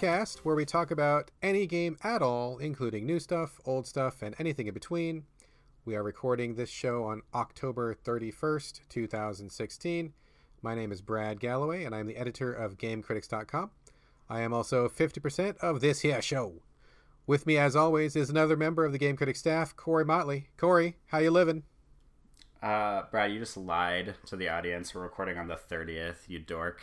Podcast where we talk about any game at all, including new stuff, old stuff, and anything in between. We are recording this show on October 31st, 2016. My name is Brad Galloway, and I'm the editor of GameCritics.com. I am also 50% of this here show. With me, as always, is another member of the Game Critics staff, Corey Motley. Corey, how you living? Uh, Brad, you just lied to the audience. We're recording on the 30th, you dork.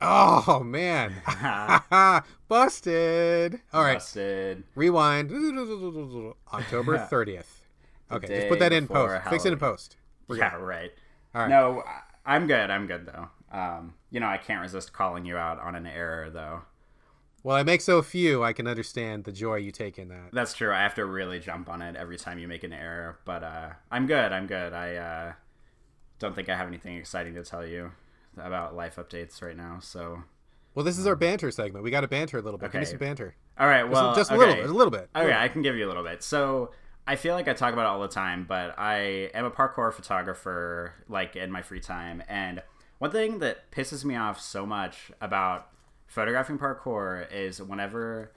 Oh man, busted! All right, Busted. rewind. October thirtieth. Okay, just put that in post. before Fix it in Halloween. post. yeah, right. All right. No, I'm good. I'm good though. Um, you know, I can't resist calling you out on an error though. Well, I make so few, I can understand the joy you take in that. That's true. I have to really jump on it every time you make an error. But uh, I'm good. I'm good. I uh, don't think I have anything exciting to tell you about life updates right now. So, Well, this is our um, banter segment. We got to banter a little bit. Give me Okay. some banter. all right. Well, just a okay. little bit. A little bit. Okay, I can give you a little bit. So I feel like I talk about it all the time, but I am a parkour photographer, like in my free time. And one thing that pisses me off so much about photographing parkour is whenever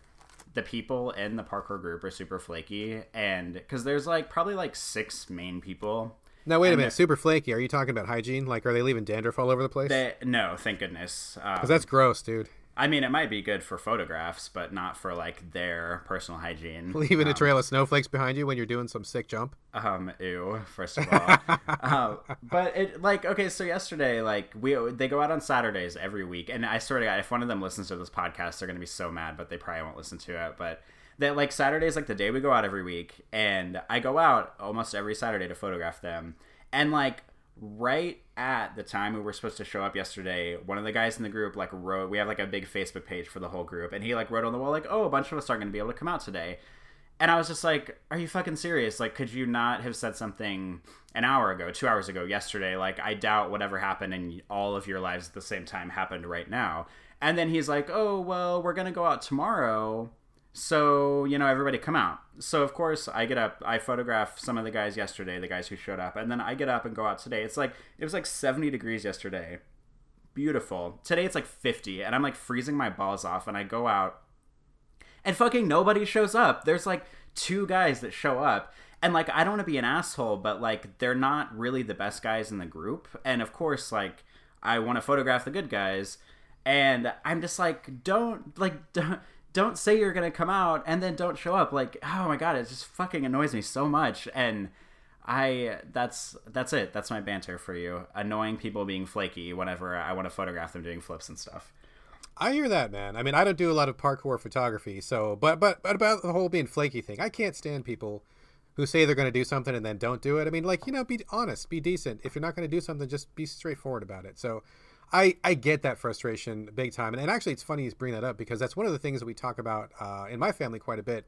the people in the parkour group are super flaky, and because there's like probably like six main people. Now wait a minute. Super flaky. Are you talking about hygiene? Like, are they leaving dandruff all over the place? They, no, thank goodness. Um, Because that's gross, dude. I mean, it might be good for photographs, but not for like their personal hygiene. Leaving a trail of snowflakes behind you when you're doing some sick jump. Um, ew. First of all, uh, but it like okay. So yesterday, like we they go out on Saturdays every week, and I swear to God, if one of them listens to this podcast, they're gonna be so mad. But they probably won't listen to it. But that like Saturdays, like the day we go out every week, and I go out almost every Saturday to photograph them, and like right at the time we were supposed to show up yesterday one of the guys in the group like wrote we have like a big facebook page for the whole group and he like wrote on the wall like oh a bunch of us aren't going to be able to come out today and I was just like, "Are you fucking serious? Like, could you not have said something an hour ago, two hours ago, yesterday? Like, I doubt whatever happened in all of your lives at the same time happened right now." And then he's like, "Oh well, we're gonna go out tomorrow, so you know, everybody come out." So of course, I get up, I photograph some of the guys yesterday, the guys who showed up, and then I get up and go out today. It's like it was like seventy degrees yesterday, beautiful. Today it's like fifty, and I'm like freezing my balls off, and I go out and fucking nobody shows up. There's like two guys that show up. And like I don't want to be an asshole, but like they're not really the best guys in the group. And of course, like I want to photograph the good guys. And I'm just like, don't like don't, don't say you're gonna come out and then don't show up. Like, oh my god, it just fucking annoys me so much. And I that's that's it. That's my banter for you. Annoying people being flaky whenever I want to photograph them doing flips and stuff. I hear that, man. I mean, I don't do a lot of parkour photography, so but but but about the whole being flaky thing, I can't stand people who say they're going to do something and then don't do it. I mean, like you know, be honest, be decent. If you're not going to do something, just be straightforward about it. So, I I get that frustration big time, and, and actually, it's funny you bring that up because that's one of the things that we talk about uh, in my family quite a bit.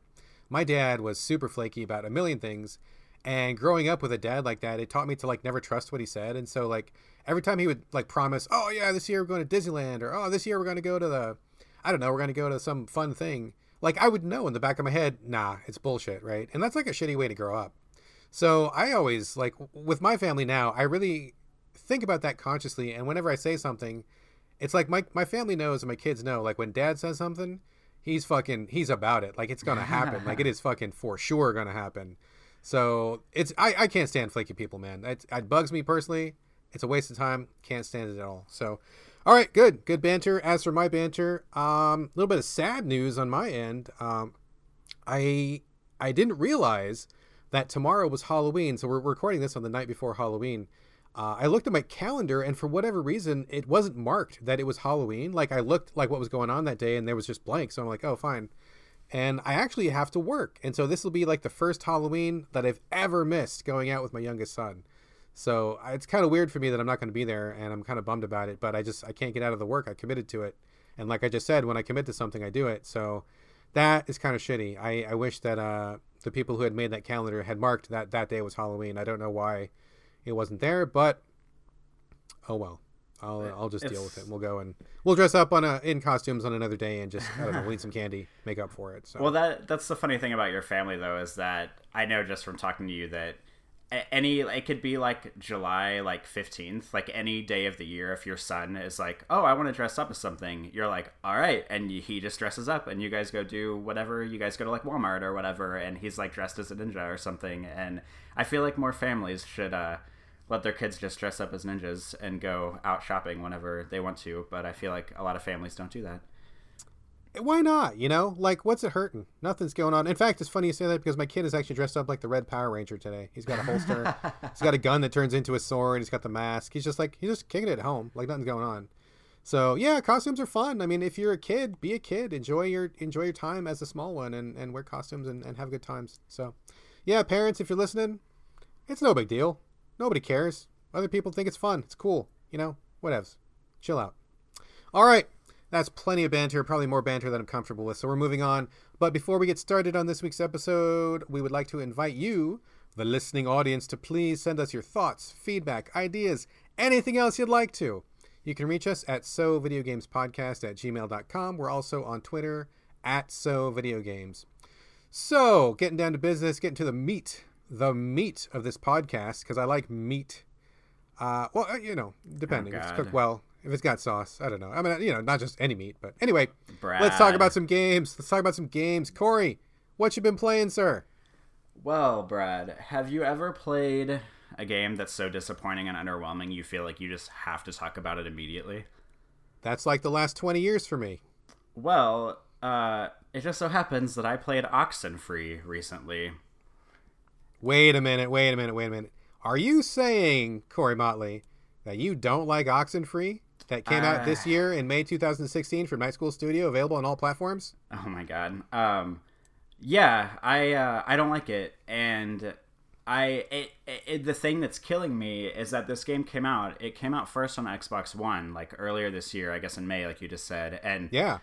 My dad was super flaky about a million things, and growing up with a dad like that, it taught me to like never trust what he said. And so like every time he would like promise, "Oh yeah, this year we're going to Disneyland," or "Oh, this year we're going to go to the I don't know, we're going to go to some fun thing." Like I would know in the back of my head, "Nah, it's bullshit," right? And that's like a shitty way to grow up. So I always like with my family now, I really think about that consciously and whenever I say something, it's like my my family knows and my kids know like when dad says something, he's fucking he's about it. Like it's to happen. like it is fucking for sure to happen. So it's I, I can't stand flaky people, man. It, it bugs me personally. It's a waste of time. Can't stand it at all. So, all right, good, good banter. As for my banter, um, a little bit of sad news on my end. Um, I I didn't realize that tomorrow was Halloween. So we're recording this on the night before Halloween. Uh, I looked at my calendar, and for whatever reason, it wasn't marked that it was Halloween. Like I looked like what was going on that day, and there was just blank. So I'm like, oh, fine and I actually have to work. And so this will be like the first Halloween that I've ever missed going out with my youngest son. So it's kind of weird for me that I'm not going to be there, and I'm kind of bummed about it. But I just I can't get out of the work. I committed to it, and like I just said, when I commit to something, I do it. So that is kind of shitty. I, I wish that uh, the people who had made that calendar had marked that that day was Halloween. I don't know why it wasn't there, but oh well. I'll, I'll just deal with it. It's- We'll go and we'll dress up on a, in costumes on another day and just I don't know, we'll eat some candy, make up for it. So Well, that that's the funny thing about your family, though, is that I know just from talking to you that any it could be like july like 15th like any day of the year if your son is like oh i want to dress up as something you're like all right and he just dresses up and you guys go do whatever you guys go to like walmart or whatever and he's like dressed as a ninja or something and i feel like more families should uh let their kids just dress up as ninjas and go out shopping whenever they want to but i feel like a lot of families don't do that why not? You know, like what's it hurting? Nothing's going on. In fact, it's funny you say that because my kid is actually dressed up like the Red Power Ranger today. He's got a holster. he's got a gun that turns into a sword. He's got the mask. He's just like he's just kicking it at home, like nothing's going on. So yeah, costumes are fun. I mean, if you're a kid, be a kid. Enjoy your enjoy your time as a small one, and, and wear costumes and, and have good times. So, yeah, parents, if you're listening, it's no big deal. Nobody cares. Other people think it's fun. It's cool. You know, whatevs. Chill out. All right. That's plenty of banter, probably more banter than I'm comfortable with. So we're moving on. But before we get started on this week's episode, we would like to invite you, the listening audience, to please send us your thoughts, feedback, ideas, anything else you'd like to. You can reach us at sovideogamespodcast at gmail.com. We're also on Twitter at sovideogames. So, getting down to business, getting to the meat, the meat of this podcast, because I like meat. Uh, well, you know, depending. Oh, if it's cooked well, if it's got sauce, I don't know. I mean, you know, not just any meat, but anyway, Brad. let's talk about some games. Let's talk about some games. Corey, what you been playing, sir? Well, Brad, have you ever played a game that's so disappointing and underwhelming you feel like you just have to talk about it immediately? That's like the last 20 years for me. Well, uh, it just so happens that I played Oxenfree recently. Wait a minute, wait a minute, wait a minute. Are you saying, Corey Motley, that you don't like Oxenfree? That came out this Uh. year in May 2016 from Night School Studio, available on all platforms? Oh my god. Um, yeah, I uh, I don't like it, and I it, it, the thing that's killing me is that this game came out. It came out first on Xbox One, like earlier this year, I guess in May, like you just said, and Yeah.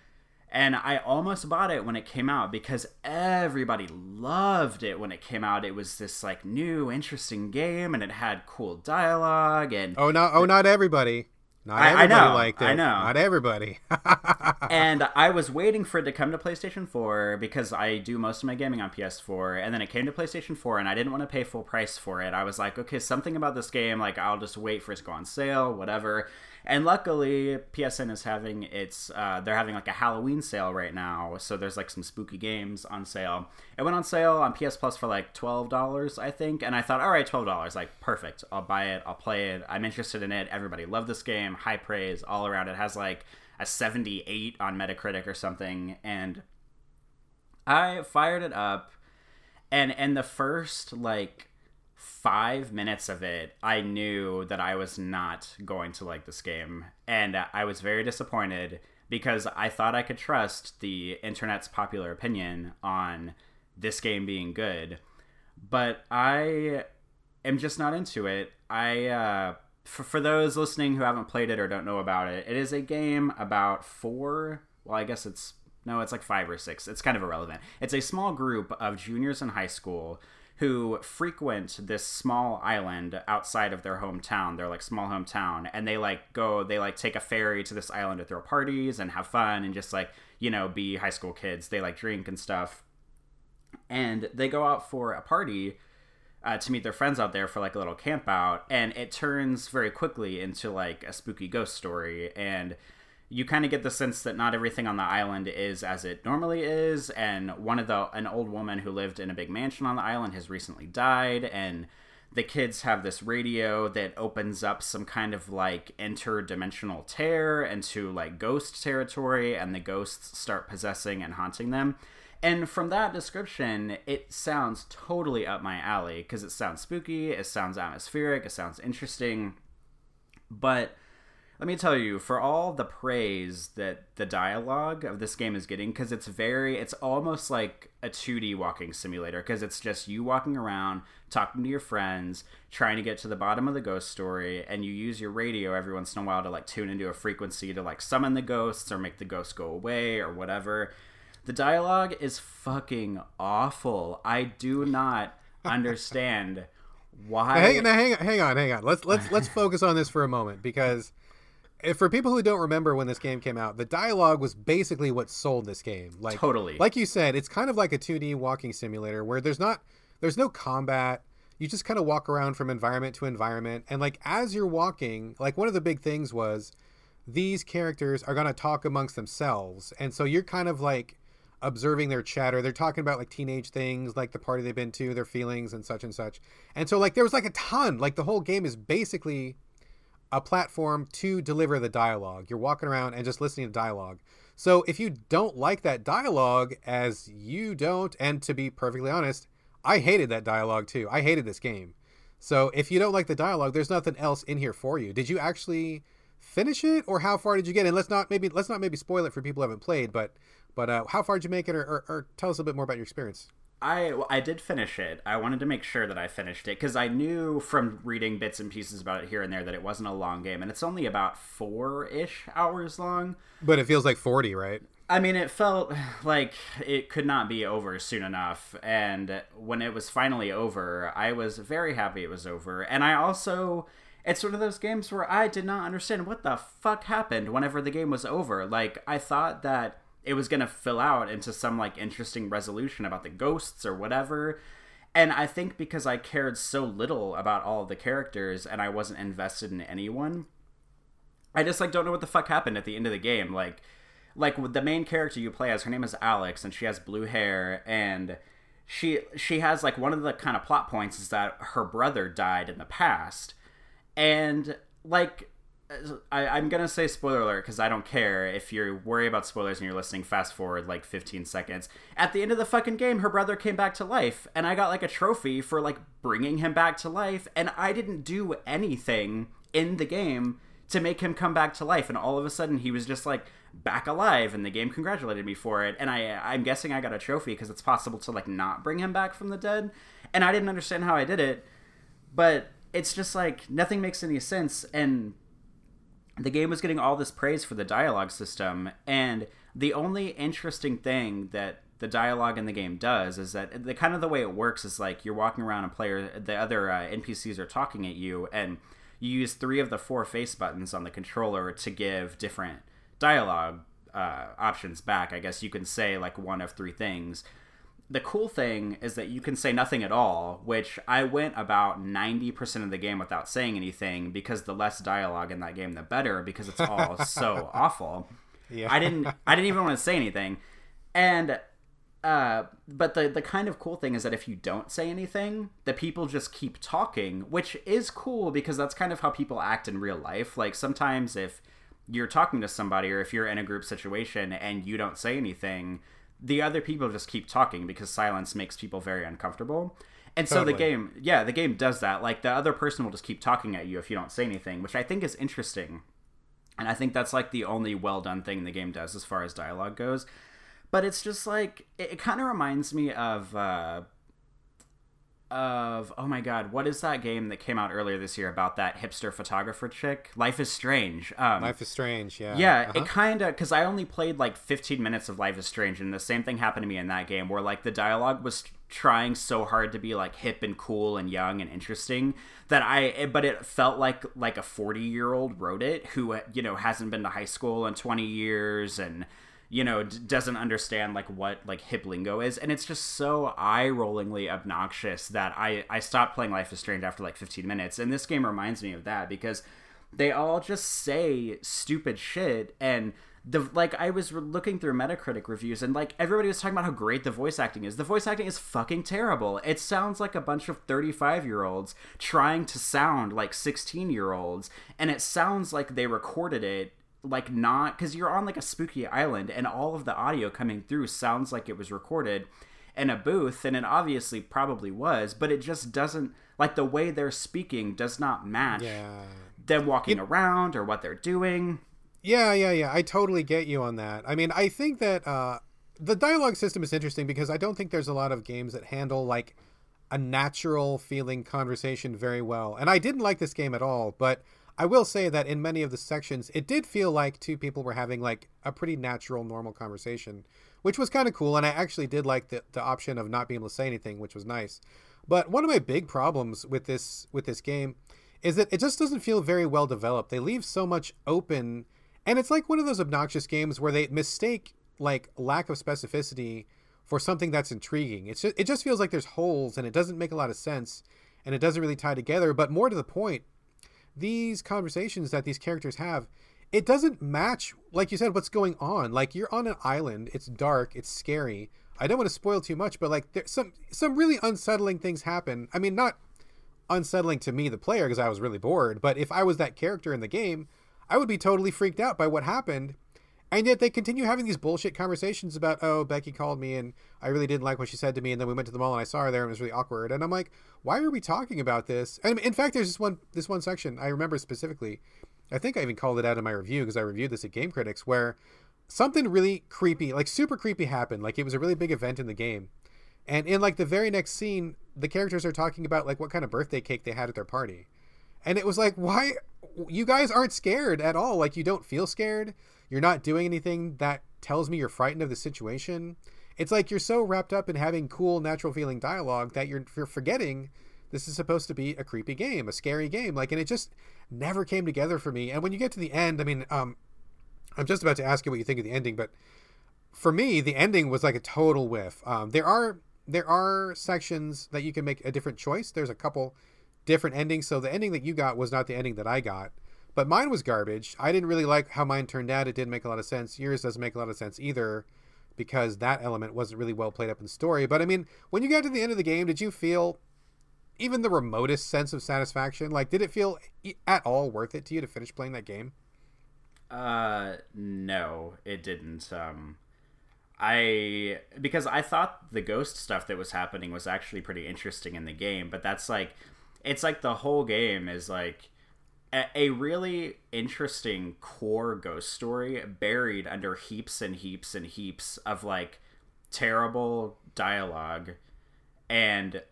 And I almost bought it when it came out because everybody loved it when it came out. It was this like new, interesting game, and it had cool dialogue and Oh, not, oh, not everybody. Not I- I everybody know, liked it. I know. Not everybody. and I was waiting for it to come to PlayStation 4 because I do most of my gaming on PS4 and then it came to PlayStation 4 and I didn't want to pay full price for it. I was like, okay, something about this game like I'll just wait for it to go on sale, whatever. And luckily, PSN is having its uh, they're having like a Halloween sale right now, so there's like some spooky games on sale. It went on sale on PS Plus for like twelve dollars, I think, and I thought, all right, twelve dollars, like perfect. I'll buy it. I'll play it. I'm interested in it. Everybody loved this game. High praise all around. It has like a 78 on Metacritic or something, and I fired it up, and and the first like five minutes of it, I knew that I was not going to like this game, and I was very disappointed because I thought I could trust the internet's popular opinion on this game being good, but I am just not into it. I uh, for for those listening who haven't played it or don't know about it, it is a game about four. Well, I guess it's no, it's like five or six. It's kind of irrelevant. It's a small group of juniors in high school who frequent this small island outside of their hometown, their like small hometown, and they like go, they like take a ferry to this island to throw parties and have fun and just like, you know, be high school kids. They like drink and stuff. And they go out for a party uh, to meet their friends out there for like a little camp out, and it turns very quickly into like a spooky ghost story. And you kind of get the sense that not everything on the island is as it normally is, and one of the an old woman who lived in a big mansion on the island has recently died, and the kids have this radio that opens up some kind of like interdimensional tear into like ghost territory, and the ghosts start possessing and haunting them. And from that description, it sounds totally up my alley because it sounds spooky, it sounds atmospheric, it sounds interesting. But let me tell you, for all the praise that the dialogue of this game is getting, because it's very, it's almost like a 2D walking simulator, because it's just you walking around, talking to your friends, trying to get to the bottom of the ghost story, and you use your radio every once in a while to like tune into a frequency to like summon the ghosts or make the ghosts go away or whatever. The dialogue is fucking awful. I do not understand why. Now, hang, now, hang, hang on, hang on. Let's let's let's focus on this for a moment because Eh, for people who don't remember when this game came out, the dialogue was basically what sold this game. Like Totally. like you said, it's kind of like a 2D walking simulator where there's not there's no combat. you just kind of walk around from environment to environment and like as you're walking like one of the big things was these characters are going to talk amongst themselves and so you're kind of like observing their chatter they're talking about like teenage things like the party they've been to their feelings and such and such and so like there was like a ton like the whole game is basically a platform to deliver the dialogue you're walking around and just listening to dialogue so if you don't like that dialogue as you don't and to be perfectly honest I hated that dialogue too. I hated this game. So if you don't like the dialogue, there's nothing else in here for you. Did you actually finish it, or how far did you get? And let's not maybe let's not maybe spoil it for people who haven't played, but but uh, how far did you make it, or, or, or tell us a bit more about your experience? I I did finish it. I wanted to make sure that I finished it because I knew from reading bits and pieces about it here and there that it wasn't a long game, and it's only about four ish hours long. But it feels like forty, right? I mean, it felt like it could not be over soon enough. And when it was finally over, I was very happy it was over. And I also, it's one of those games where I did not understand what the fuck happened whenever the game was over. Like, I thought that it was going to fill out into some, like, interesting resolution about the ghosts or whatever. And I think because I cared so little about all the characters and I wasn't invested in anyone, I just, like, don't know what the fuck happened at the end of the game. Like, like the main character you play as her name is Alex and she has blue hair and she she has like one of the kind of plot points is that her brother died in the past and like I, am gonna say spoiler alert because I don't care if you're worried about spoilers and you're listening. Fast forward like 15 seconds. At the end of the fucking game, her brother came back to life, and I got like a trophy for like bringing him back to life, and I didn't do anything in the game to make him come back to life, and all of a sudden he was just like back alive and the game congratulated me for it and i i'm guessing i got a trophy because it's possible to like not bring him back from the dead and i didn't understand how i did it but it's just like nothing makes any sense and the game was getting all this praise for the dialogue system and the only interesting thing that the dialogue in the game does is that the kind of the way it works is like you're walking around and player the other uh, npcs are talking at you and you use three of the four face buttons on the controller to give different dialogue uh, options back. I guess you can say like one of three things. The cool thing is that you can say nothing at all, which I went about 90% of the game without saying anything because the less dialogue in that game, the better because it's all so awful. Yeah. I didn't I didn't even want to say anything. And uh, but the the kind of cool thing is that if you don't say anything, the people just keep talking, which is cool because that's kind of how people act in real life. Like sometimes if you're talking to somebody or if you're in a group situation and you don't say anything, the other people just keep talking because silence makes people very uncomfortable. And totally. so the game, yeah, the game does that. Like the other person will just keep talking at you if you don't say anything, which I think is interesting. And I think that's like the only well done thing the game does as far as dialogue goes. But it's just like it, it kind of reminds me of uh, of oh my god, what is that game that came out earlier this year about that hipster photographer chick? Life is Strange. Um, Life is Strange, yeah. Yeah, uh-huh. it kind of because I only played like 15 minutes of Life is Strange, and the same thing happened to me in that game where like the dialogue was trying so hard to be like hip and cool and young and interesting that I but it felt like like a 40 year old wrote it who you know hasn't been to high school in 20 years and you know d- doesn't understand like what like hip lingo is and it's just so eye-rollingly obnoxious that i i stopped playing life is strange after like 15 minutes and this game reminds me of that because they all just say stupid shit and the like I was looking through Metacritic reviews and like everybody was talking about how great the voice acting is. The voice acting is fucking terrible. It sounds like a bunch of 35-year-olds trying to sound like 16-year-olds and it sounds like they recorded it like not because you're on like a spooky island and all of the audio coming through sounds like it was recorded in a booth and it obviously probably was but it just doesn't like the way they're speaking does not match yeah. them walking around or what they're doing. Yeah yeah yeah. I totally get you on that. I mean i think that uh the dialogue system is interesting because i don't think there's a lot of games that handle like a natural feeling conversation very well and i didn't like this game at all but I will say that in many of the sections, it did feel like two people were having like a pretty natural, normal conversation, which was kind of cool. And I actually did like the, the option of not being able to say anything, which was nice. But one of my big problems with this with this game is that it just doesn't feel very well developed. They leave so much open, and it's like one of those obnoxious games where they mistake like lack of specificity for something that's intriguing. It's just, it just feels like there's holes and it doesn't make a lot of sense and it doesn't really tie together. But more to the point, these conversations that these characters have, it doesn't match, like you said, what's going on. Like you're on an island, it's dark, it's scary. I don't want to spoil too much, but like there's some some really unsettling things happen. I mean, not unsettling to me, the player, because I was really bored. But if I was that character in the game, I would be totally freaked out by what happened. And yet they continue having these bullshit conversations about, oh, Becky called me and I really didn't like what she said to me. And then we went to the mall and I saw her there and it was really awkward. And I'm like, why are we talking about this? And in fact, there's this one, this one section I remember specifically. I think I even called it out in my review because I reviewed this at Game Critics where something really creepy, like super creepy happened. Like it was a really big event in the game. And in like the very next scene, the characters are talking about like what kind of birthday cake they had at their party. And it was like, why you guys aren't scared at all? Like you don't feel scared you're not doing anything that tells me you're frightened of the situation. It's like you're so wrapped up in having cool, natural feeling dialogue that you're, you're forgetting this is supposed to be a creepy game, a scary game. Like, and it just never came together for me. And when you get to the end, I mean, um, I'm just about to ask you what you think of the ending, but for me, the ending was like a total whiff. Um, there are there are sections that you can make a different choice. There's a couple different endings. So the ending that you got was not the ending that I got. But mine was garbage. I didn't really like how mine turned out. It didn't make a lot of sense. Yours doesn't make a lot of sense either because that element wasn't really well played up in the story. But I mean, when you got to the end of the game, did you feel even the remotest sense of satisfaction? Like, did it feel at all worth it to you to finish playing that game? Uh, no, it didn't. Um, I because I thought the ghost stuff that was happening was actually pretty interesting in the game, but that's like, it's like the whole game is like a really interesting core ghost story buried under heaps and heaps and heaps of like terrible dialogue and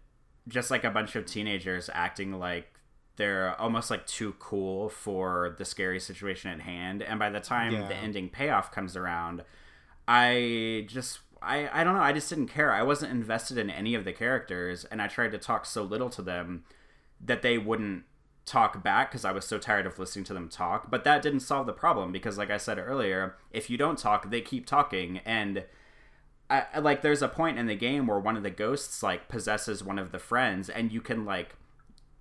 just like a bunch of teenagers acting like they're almost like too cool for the scary situation at hand. And by the time yeah. the ending payoff comes around i just I, I don't know. I just didn't care. I wasn't invested in any of the characters and i tried to talk so little to them that they wouldn't talk back because I was so tired of listening to them talk. But that didn't solve the problem because, like I said earlier, if you don't talk, they keep talking. And I, like, there's a point in the game where one of the ghosts like possesses one of the friends, and you can like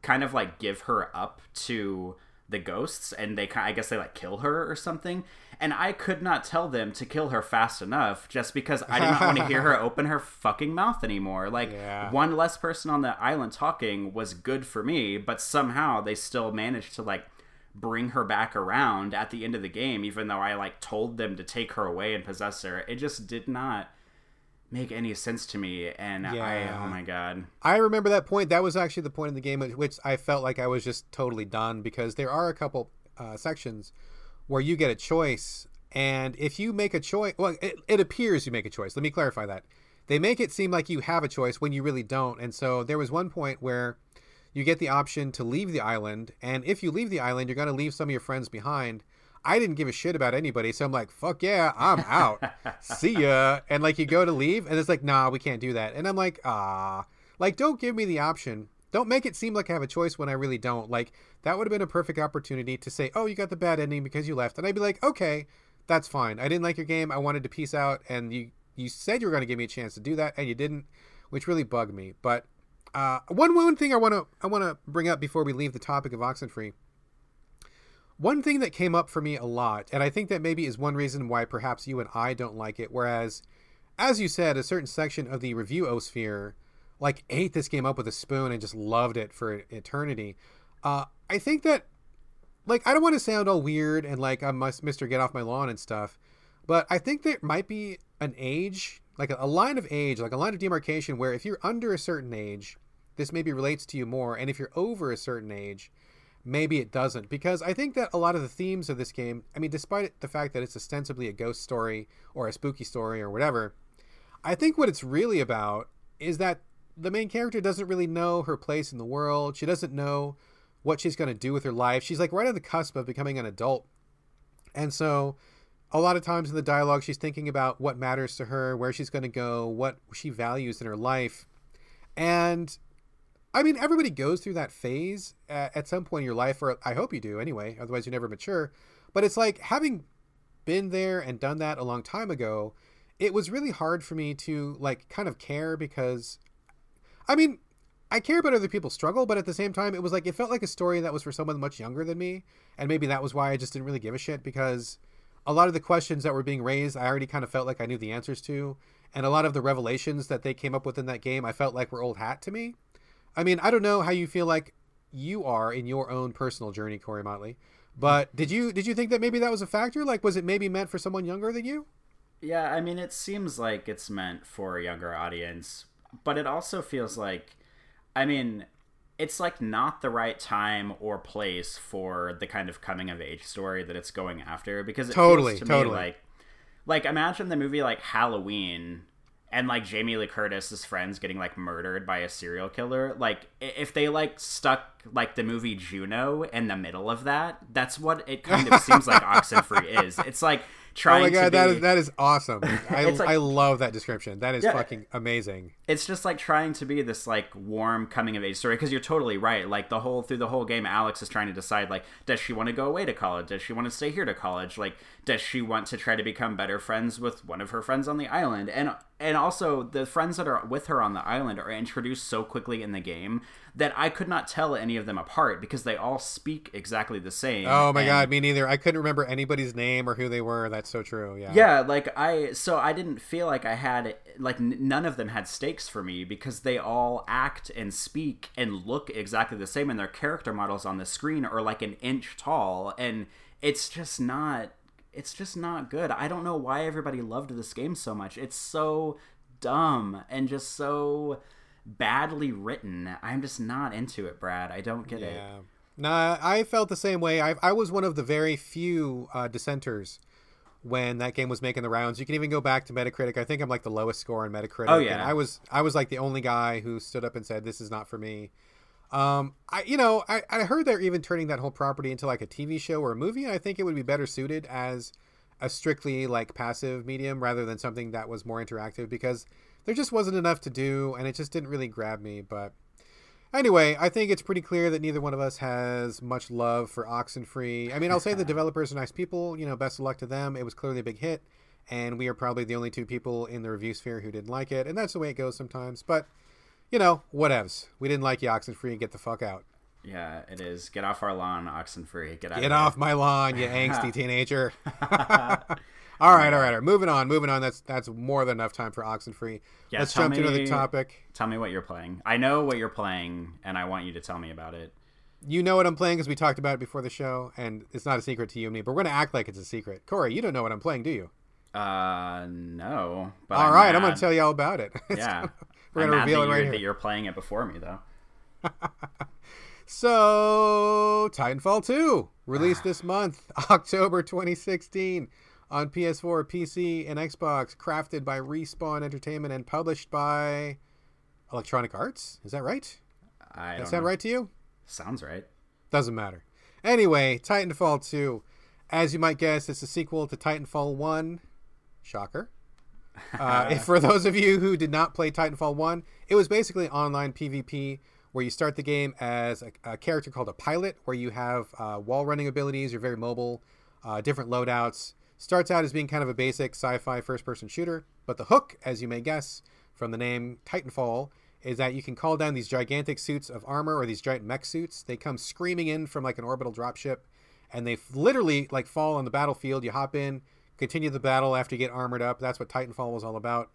kind of like give her up to the ghosts, and they kind I guess they like kill her or something and I could not tell them to kill her fast enough just because I did not want to hear her open her fucking mouth anymore. Like yeah. one less person on the island talking was good for me, but somehow they still managed to like bring her back around at the end of the game even though I like told them to take her away and possess her. It just did not make any sense to me and yeah. I oh my god. I remember that point. That was actually the point in the game at which I felt like I was just totally done because there are a couple uh, sections where you get a choice and if you make a choice well it, it appears you make a choice let me clarify that they make it seem like you have a choice when you really don't and so there was one point where you get the option to leave the island and if you leave the island you're going to leave some of your friends behind i didn't give a shit about anybody so i'm like fuck yeah i'm out see ya and like you go to leave and it's like nah we can't do that and i'm like ah like don't give me the option don't make it seem like I have a choice when I really don't. Like that would have been a perfect opportunity to say, "Oh, you got the bad ending because you left," and I'd be like, "Okay, that's fine. I didn't like your game. I wanted to peace out, and you you said you were going to give me a chance to do that, and you didn't, which really bugged me." But uh, one one thing I want to I want to bring up before we leave the topic of Oxenfree. One thing that came up for me a lot, and I think that maybe is one reason why perhaps you and I don't like it, whereas, as you said, a certain section of the review osphere like ate this game up with a spoon and just loved it for eternity. Uh, I think that like I don't want to sound all weird and like I'm Mr. Get Off My Lawn and stuff, but I think there might be an age, like a, a line of age, like a line of demarcation where if you're under a certain age, this maybe relates to you more, and if you're over a certain age, maybe it doesn't. Because I think that a lot of the themes of this game, I mean, despite the fact that it's ostensibly a ghost story or a spooky story or whatever, I think what it's really about is that the main character doesn't really know her place in the world. She doesn't know what she's going to do with her life. She's like right on the cusp of becoming an adult. And so a lot of times in the dialogue she's thinking about what matters to her, where she's going to go, what she values in her life. And I mean, everybody goes through that phase at, at some point in your life, or I hope you do anyway, otherwise you never mature. But it's like having been there and done that a long time ago, it was really hard for me to like kind of care because I mean, I care about other people's struggle, but at the same time, it was like it felt like a story that was for someone much younger than me, and maybe that was why I just didn't really give a shit because a lot of the questions that were being raised, I already kind of felt like I knew the answers to, and a lot of the revelations that they came up with in that game, I felt like were old hat to me. I mean, I don't know how you feel like you are in your own personal journey, Corey Motley, but did you did you think that maybe that was a factor? Like, was it maybe meant for someone younger than you? Yeah, I mean, it seems like it's meant for a younger audience, but it also feels like, I mean, it's like not the right time or place for the kind of coming of age story that it's going after because it totally, feels to totally. me like, like imagine the movie like Halloween and like Jamie Lee Curtis's friends getting like murdered by a serial killer. Like if they like stuck like the movie Juno in the middle of that, that's what it kind of seems like Oxenfree is. It's like trying oh my god, be, that is that is awesome. I, like- I love that description. That is Yeah. fucking amazing. it's just like trying to be this like warm coming of age story because you're totally right like the whole through the whole game alex is trying to decide like does she want to go away to college does she want to stay here to college like does she want to try to become better friends with one of her friends on the island and and also the friends that are with her on the island are introduced so quickly in the game that i could not tell any of them apart because they all speak exactly the same Oh my and- god, me neither. I couldn't remember anybody's name or who they were. That's so true. Yeah. yeah like i so i didn't feel like i had like n- none of them had stakes for me because they all act and speak and look exactly the same and their character models on the screen are like an inch tall and it's just not it's just not good i don't know why everybody loved this game so much it's so dumb and just so badly written i'm just not into it brad i don't get it Yeah. Nah, I felt the same way. I, I was one of the very few uh, dissenters when that game was making the rounds. You can even go back to Metacritic. I think I'm like the lowest score on Metacritic. Oh, yeah. And I was I was like the only guy who stood up and said this is not for me. Um, I you know I, I heard they're even turning that whole property into like a TV show or a movie, and I think it would be better suited as a strictly like passive medium rather than something that was more interactive because there just wasn't enough to do, and it just didn't really grab me. But Anyway, I think it's pretty clear that neither one of us has much love for Oxenfree. I mean, I'll say the developers are nice people. You know, best of luck to them. It was clearly a big hit, and we are probably the only two people in the review sphere who didn't like it, and that's the way it goes sometimes. But, you know, whatevs. We didn't like you, Oxenfree. And get the fuck out. Yeah it is get off our lawn oxenfree get out Get of here. off my lawn, you angsty teenager. all right, all right, all right. Moving on, moving on. That's that's more than enough time for Oxenfree. Yeah, Let's jump to another topic. Tell me what you're playing. I know what you're playing, and I want you to tell me about it. You know what I'm playing because we talked about it before the show, and it's not a secret to you and me, but we're going to act like it's a secret. Corey, you don't know what I'm playing, do you? Uh, no. But All I'm right, I'm gonna tell you all about it. Yeah, gonna- we're I'm going to mad reveal it right you're, that you're playing it before me, though. So, Titanfall 2, released this month, October 2016, on PS4, PC, and Xbox, crafted by Respawn Entertainment and published by Electronic Arts. Is that right? I That sound know. right to you? Sounds right. Doesn't matter. Anyway, Titanfall 2. As you might guess, it's a sequel to Titanfall 1. Shocker. Uh, if for those of you who did not play Titanfall 1, it was basically online PvP where you start the game as a, a character called a pilot, where you have uh, wall running abilities, you're very mobile, uh, different loadouts. Starts out as being kind of a basic sci fi first person shooter, but the hook, as you may guess from the name Titanfall, is that you can call down these gigantic suits of armor or these giant mech suits. They come screaming in from like an orbital dropship, and they literally like fall on the battlefield. You hop in, continue the battle after you get armored up. That's what Titanfall was all about.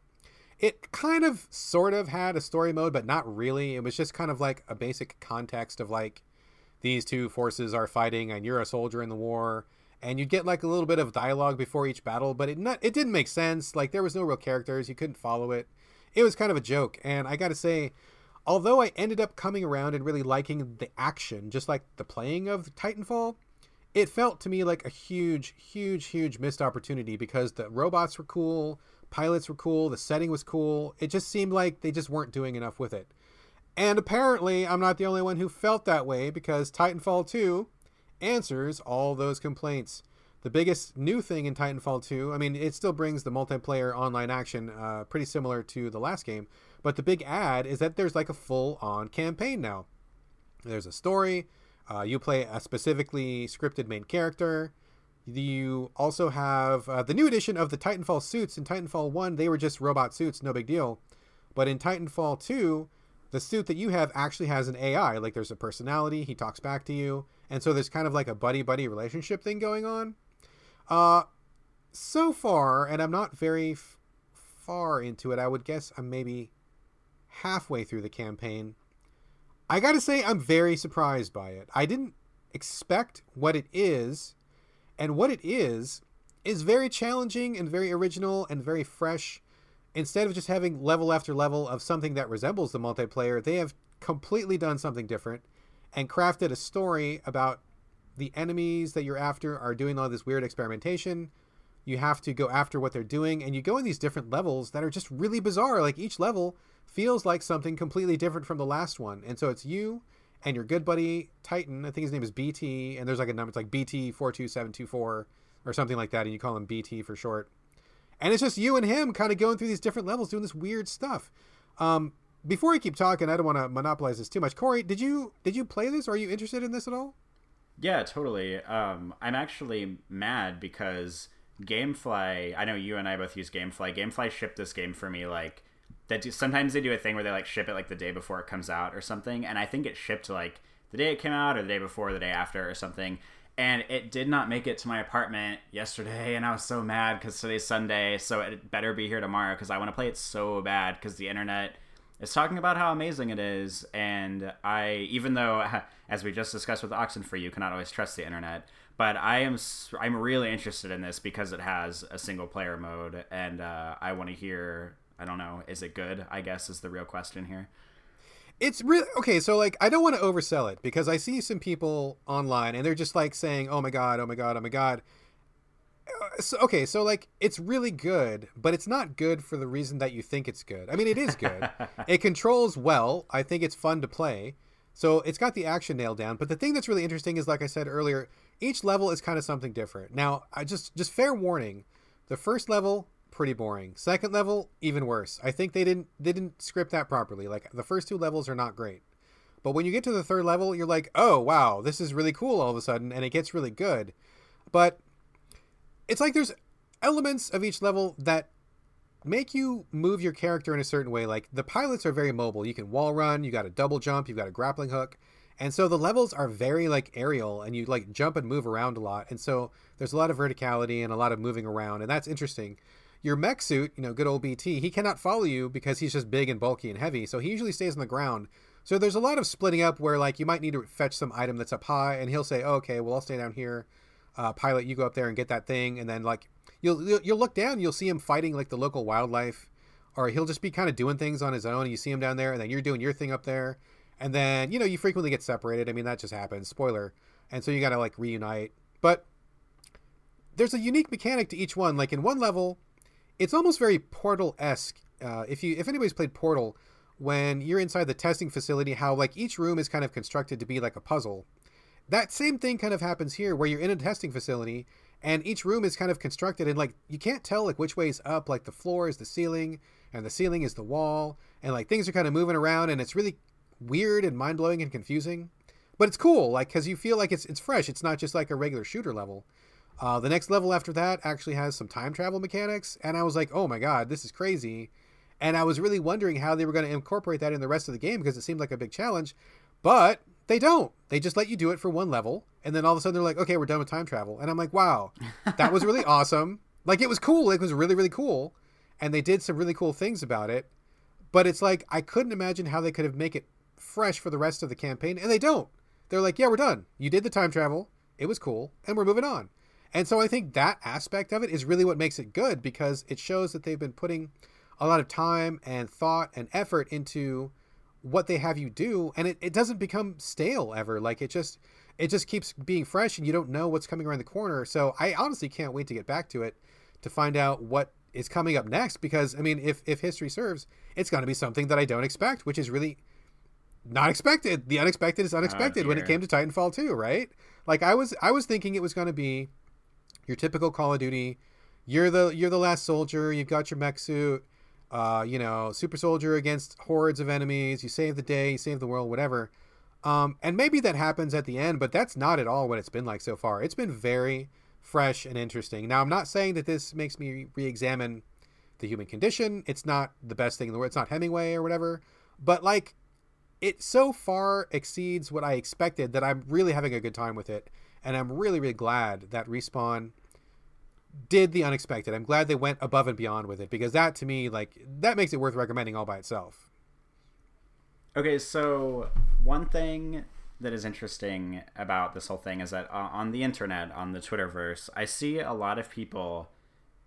It kind of sort of had a story mode, but not really. It was just kind of like a basic context of like these two forces are fighting and you're a soldier in the war. And you'd get like a little bit of dialogue before each battle but it not it didn't make sense. Like there was no real characters. You couldn't follow it. It was kind of a joke. And i gotta say although i ended up coming around and really liking the action just like the playing of titanfall it felt to me like a huge huge huge missed opportunity because the robots were cool pilots were cool the setting was cool it just seemed like they just weren't doing enough with it and apparently, I'm not the only one who felt that way because Titanfall 2 answers all those complaints. The biggest new thing in Titanfall 2, I mean, it still brings the multiplayer online action uh, pretty similar to the last game, but the big add is that there's like a full on campaign now. There's a story, uh, you play a specifically scripted main character. You also have uh, the new edition of the Titanfall suits. In Titanfall 1, they were just robot suits, no big deal. But in Titanfall 2, the suit that you have actually has an AI. Like there's a personality, he talks back to you, and so there's kind of like a buddy buddy relationship thing going on. Uh, so far, and I'm not very f- far into it. I would guess I'm maybe halfway through the campaign. I gotta say, I'm very surprised by it. I didn't expect what it is, and what it is is very challenging and very original and very fresh. Instead of just having level after level of something that resembles the multiplayer, they have completely done something different and crafted a story about the enemies that you're after are doing all this weird experimentation. You have to go after what they're doing, and you go in these different levels that are just really bizarre. Like each level feels like something completely different from the last one. And so it's you and your good buddy Titan. I think his name is BT, and there's like a number. It's like BT four two seven two four or something like that, and you call him BT for short. And it's just you and him kind of going through these different levels, doing this weird stuff. Um, before I keep talking, I don't want to monopolize this too much. Corey, did you did you play this? Are you interested in this at all? Yeah, totally. Um, I'm actually mad because GameFly. I know you and I both use GameFly. GameFly shipped this game for me like that. Do, sometimes they do a thing where they like ship it like the day before it comes out or something, and I think it shipped like the day it came out or the day before, the day after or something. And it did not make it to my apartment yesterday, and I was so mad because today's Sunday, so it better be here tomorrow because I want to play it so bad because the internet is talking about how amazing it is, and I, even though, as we just discussed with oxen Oxenfree, you cannot always trust the internet, but I am I'm really interested in this because it has a single player mode, and uh, I want to hear. I don't know, is it good? I guess is the real question here. It's really okay. So like, I don't want to oversell it because I see some people online and they're just like saying, "Oh my god, oh my god, oh my god." Uh, so, okay, so like it's really good, but it's not good for the reason that you think it's good. I mean, it is good. it controls well. I think it's fun to play. So it's got the action nailed down. But the thing that's really interesting is, like I said earlier, each level is kind of something different. Now, I just just fair warning, the first level pretty boring. Second level even worse. I think they didn't they didn't script that properly. Like the first two levels are not great. But when you get to the third level, you're like, "Oh, wow, this is really cool all of a sudden," and it gets really good. But it's like there's elements of each level that make you move your character in a certain way. Like the pilots are very mobile. You can wall run, you got a double jump, you've got a grappling hook. And so the levels are very like aerial and you like jump and move around a lot. And so there's a lot of verticality and a lot of moving around and that's interesting. Your mech suit, you know, good old BT, he cannot follow you because he's just big and bulky and heavy. So he usually stays on the ground. So there's a lot of splitting up where like you might need to fetch some item that's up high and he'll say, oh, "Okay, well I'll stay down here." Uh, pilot, you go up there and get that thing and then like you'll you'll look down, you'll see him fighting like the local wildlife or he'll just be kind of doing things on his own and you see him down there and then you're doing your thing up there and then you know you frequently get separated i mean that just happens spoiler and so you gotta like reunite but there's a unique mechanic to each one like in one level it's almost very portal-esque uh, if you if anybody's played portal when you're inside the testing facility how like each room is kind of constructed to be like a puzzle. That same thing kind of happens here where you're in a testing facility and each room is kind of constructed and like you can't tell like which way is up like the floor is the ceiling and the ceiling is the wall and like things are kind of moving around and it's really weird and mind-blowing and confusing. But it's cool like because you feel like it's it's fresh it's not just like a regular shooter level uh, the next level after that actually has some time travel mechanics and i was like oh my god this is crazy and i was really wondering how they were going to incorporate that in the rest of the game because it seemed like a big challenge but they don't they just let you do it for one level and then all of a sudden they're like okay we're done with time travel and i'm like wow that was really awesome like it was cool it was really really cool and they did some really cool things about it but it's like i couldn't imagine how they could have make it fresh for the rest of the campaign, and they don't. They're like, yeah, we're done. You did the time travel. It was cool, and we're moving on. And so I think that aspect of it is really what makes it good because it shows that they've been putting a lot of time and thought and effort into what they have you do and it, it doesn't become stale ever like it just it just keeps being fresh and you don't know what's coming around the corner so i honestly can't wait to get back to it to find out what is coming up next because i mean if if history serves it's going to be something that i don't expect which is really not expected. The unexpected is unexpected oh, when it came to Titanfall 2, right? Like I was I was thinking it was going to be your typical Call of Duty. You're the you're the last soldier, you've got your mech suit, uh, you know, super soldier against hordes of enemies, you save the day, you save the world, whatever. Um, and maybe that happens at the end, but that's not at all what it's been like so far. It's been very fresh and interesting. Now, I'm not saying that this makes me re-examine the human condition. It's not the best thing in the world. It's not Hemingway or whatever. But like it so far exceeds what I expected that I'm really having a good time with it, and I'm really really glad that respawn did the unexpected. I'm glad they went above and beyond with it because that to me like that makes it worth recommending all by itself. Okay, so one thing that is interesting about this whole thing is that uh, on the internet, on the Twitterverse, I see a lot of people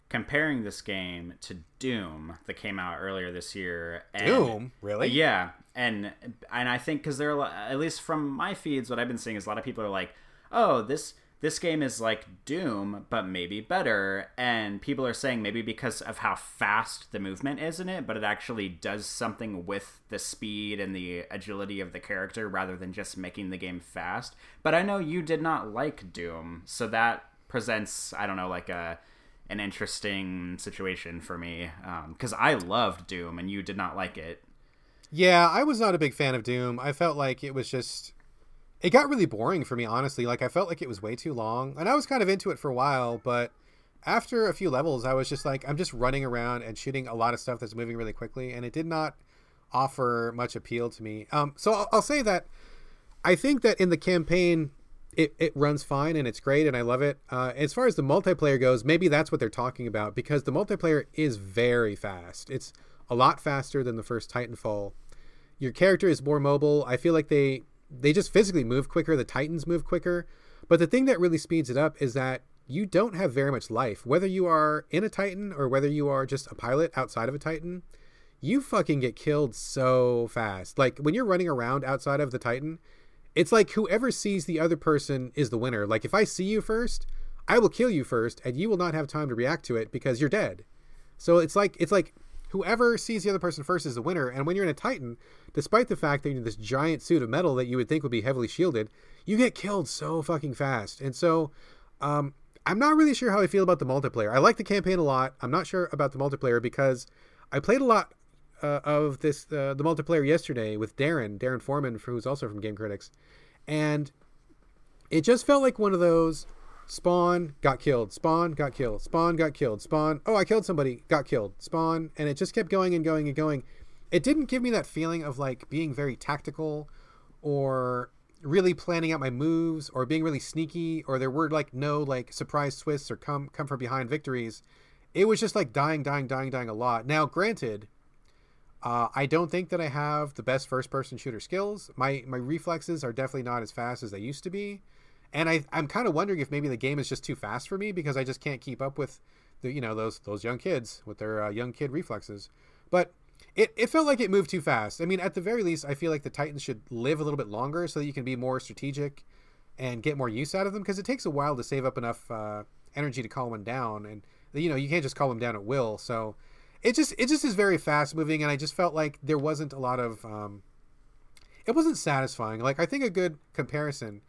comparing this game to Doom that came out earlier this year. And, Doom, really? Yeah, and and I think because there are at least from my feeds, what I've been seeing is a lot of people are like, "Oh, this this game is like Doom, but maybe better. And people are saying maybe because of how fast the movement is in it, but it actually does something with the speed and the agility of the character rather than just making the game fast. But I know you did not like Doom, so that presents, I don't know, like a an interesting situation for me because um, I loved Doom and you did not like it. Yeah, I was not a big fan of Doom. I felt like it was just it got really boring for me honestly. Like i felt like it was way too long and i was kind of into it for a while but after a few levels i was just like i'm just running around and shooting a lot of stuff that's moving really quickly and it did not offer much appeal to me. Um, so I'll, I'll, say that i think that in the campaign it, it runs fine and it's great and i love it. Uh, as far as the multiplayer goes maybe that's what they're talking about because the multiplayer is very fast. It's a lot faster than the first titanfall. Your character is more mobile. I feel like they they just physically move quicker. The Titans move quicker. But the thing that really speeds it up is that you don't have very much life. Whether you are in a Titan or whether you are just a pilot outside of a Titan, you fucking get killed so fast. Like when you're running around outside of the Titan, it's like whoever sees the other person is the winner. Like if I see you first, I will kill you first and you will not have time to react to it because you're dead. So it's like it's like whoever sees the other person first is the winner. And when you're in a Titan, despite the fact that you're this giant suit of metal that you would think would be heavily shielded, you get killed so fucking fast. And so, um, I'm not really sure how I feel about the multiplayer. I like the campaign a lot. I'm not sure about the multiplayer because I played a lot uh, of this uh, the multiplayer yesterday with Darren, Darren Foreman, who's also from Game Critics, and it just felt like one of those Spawn got killed. Spawn got killed. Spawn got killed. Spawn. Oh, I killed somebody. Got killed. Spawn. And it just kept going and going and going. It didn't give me that feeling of like being very tactical or really planning out my moves or being really sneaky or there were like no like surprise twists or come come from behind victories. It was just like dying, dying, dying, dying a lot. Now, granted, uh, I don't think that I have the best first person shooter skills. My my reflexes are definitely not as fast as they used to be and I I'm kind of wondering if maybe the game is just too fast for me because I just can't keep up with the you know those those young kids with their uh, young kid reflexes. But it, it felt like it moved too fast. I mean, at the very least, I feel like the Titans should live a little bit longer so that you can be more strategic and get more use out of them because it takes a while to save up enough uh, energy to call one down, and you know you can't just call them down at will. So it just it just is very fast moving, and I just felt like there wasn't a lot of um, it wasn't satisfying. Like I think a good comparison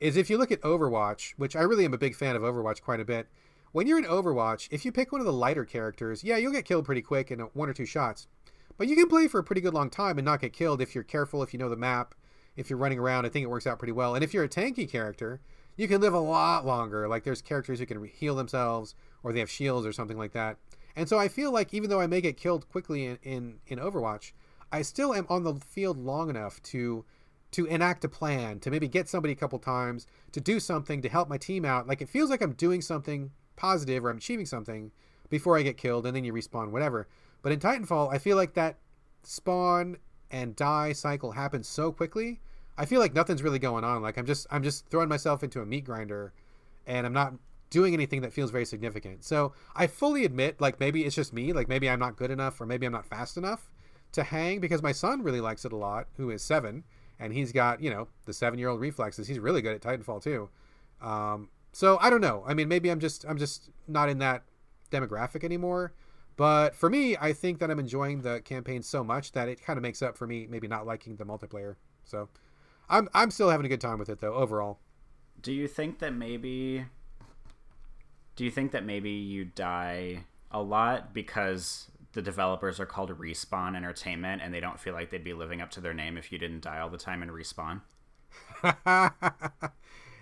is if you look at Overwatch, which I really am a big fan of Overwatch quite a bit. When you're in Overwatch, if you pick one of the lighter characters, yeah, you'll get killed pretty quick in one or two shots. But you can play for a pretty good long time and not get killed if you're careful, if you know the map, if you're running around. I think it works out pretty well. And if you're a tanky character, you can live a lot longer. Like there's characters who can heal themselves or they have shields or something like that. And so I feel like even though I may get killed quickly in, in, in Overwatch, I still am on the field long enough to to enact a plan, to maybe get somebody a couple times, to do something to help my team out. Like it feels like I'm doing something positive or I'm achieving something before I get killed and then you respawn, whatever. But in Titanfall, I feel like that spawn and die cycle happens so quickly. I feel like nothing's really going on. Like I'm just I'm just throwing myself into a meat grinder and I'm not doing anything that feels very significant. So I fully admit like maybe it's just me, like maybe I'm not good enough or maybe I'm not fast enough to hang because my son really likes it a lot, who is 7 and he's got you know the seven year old reflexes. He's really good at Titanfall too. Um, so I don't know. I mean, maybe I'm just I'm just not in that demographic anymore. But for me, I think that I'm enjoying the campaign so much that it kind of makes up for me maybe not liking the multiplayer. So I'm I'm still having a good time with it though overall. Do you think that maybe do you think that maybe you die a lot because the developers are called Respawn Entertainment, and they don't feel like they'd be living up to their name if you didn't die all the time and respawn.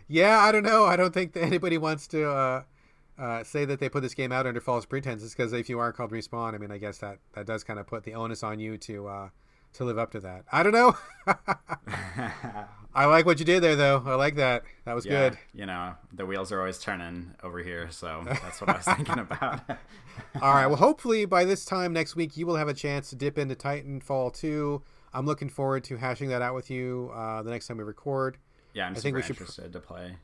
yeah, I don't know. I don't think that anybody wants to uh, uh, say that they put this game out under false pretenses because if you are called Respawn, I mean, I guess that that does kind of put the onus on you to uh, to live up to that. I don't know. I like what you did there, though. I like that. That was Yeah, good. You know, the wheels are always turning over here, so that's what I was thinking about. All right. Well, hopefully by this time next week, you will have a chance to dip into Titanfall 2. I'm looking forward to hashing that out with you uh, the next time we record. yeah, I'm I super think we should- interested to play.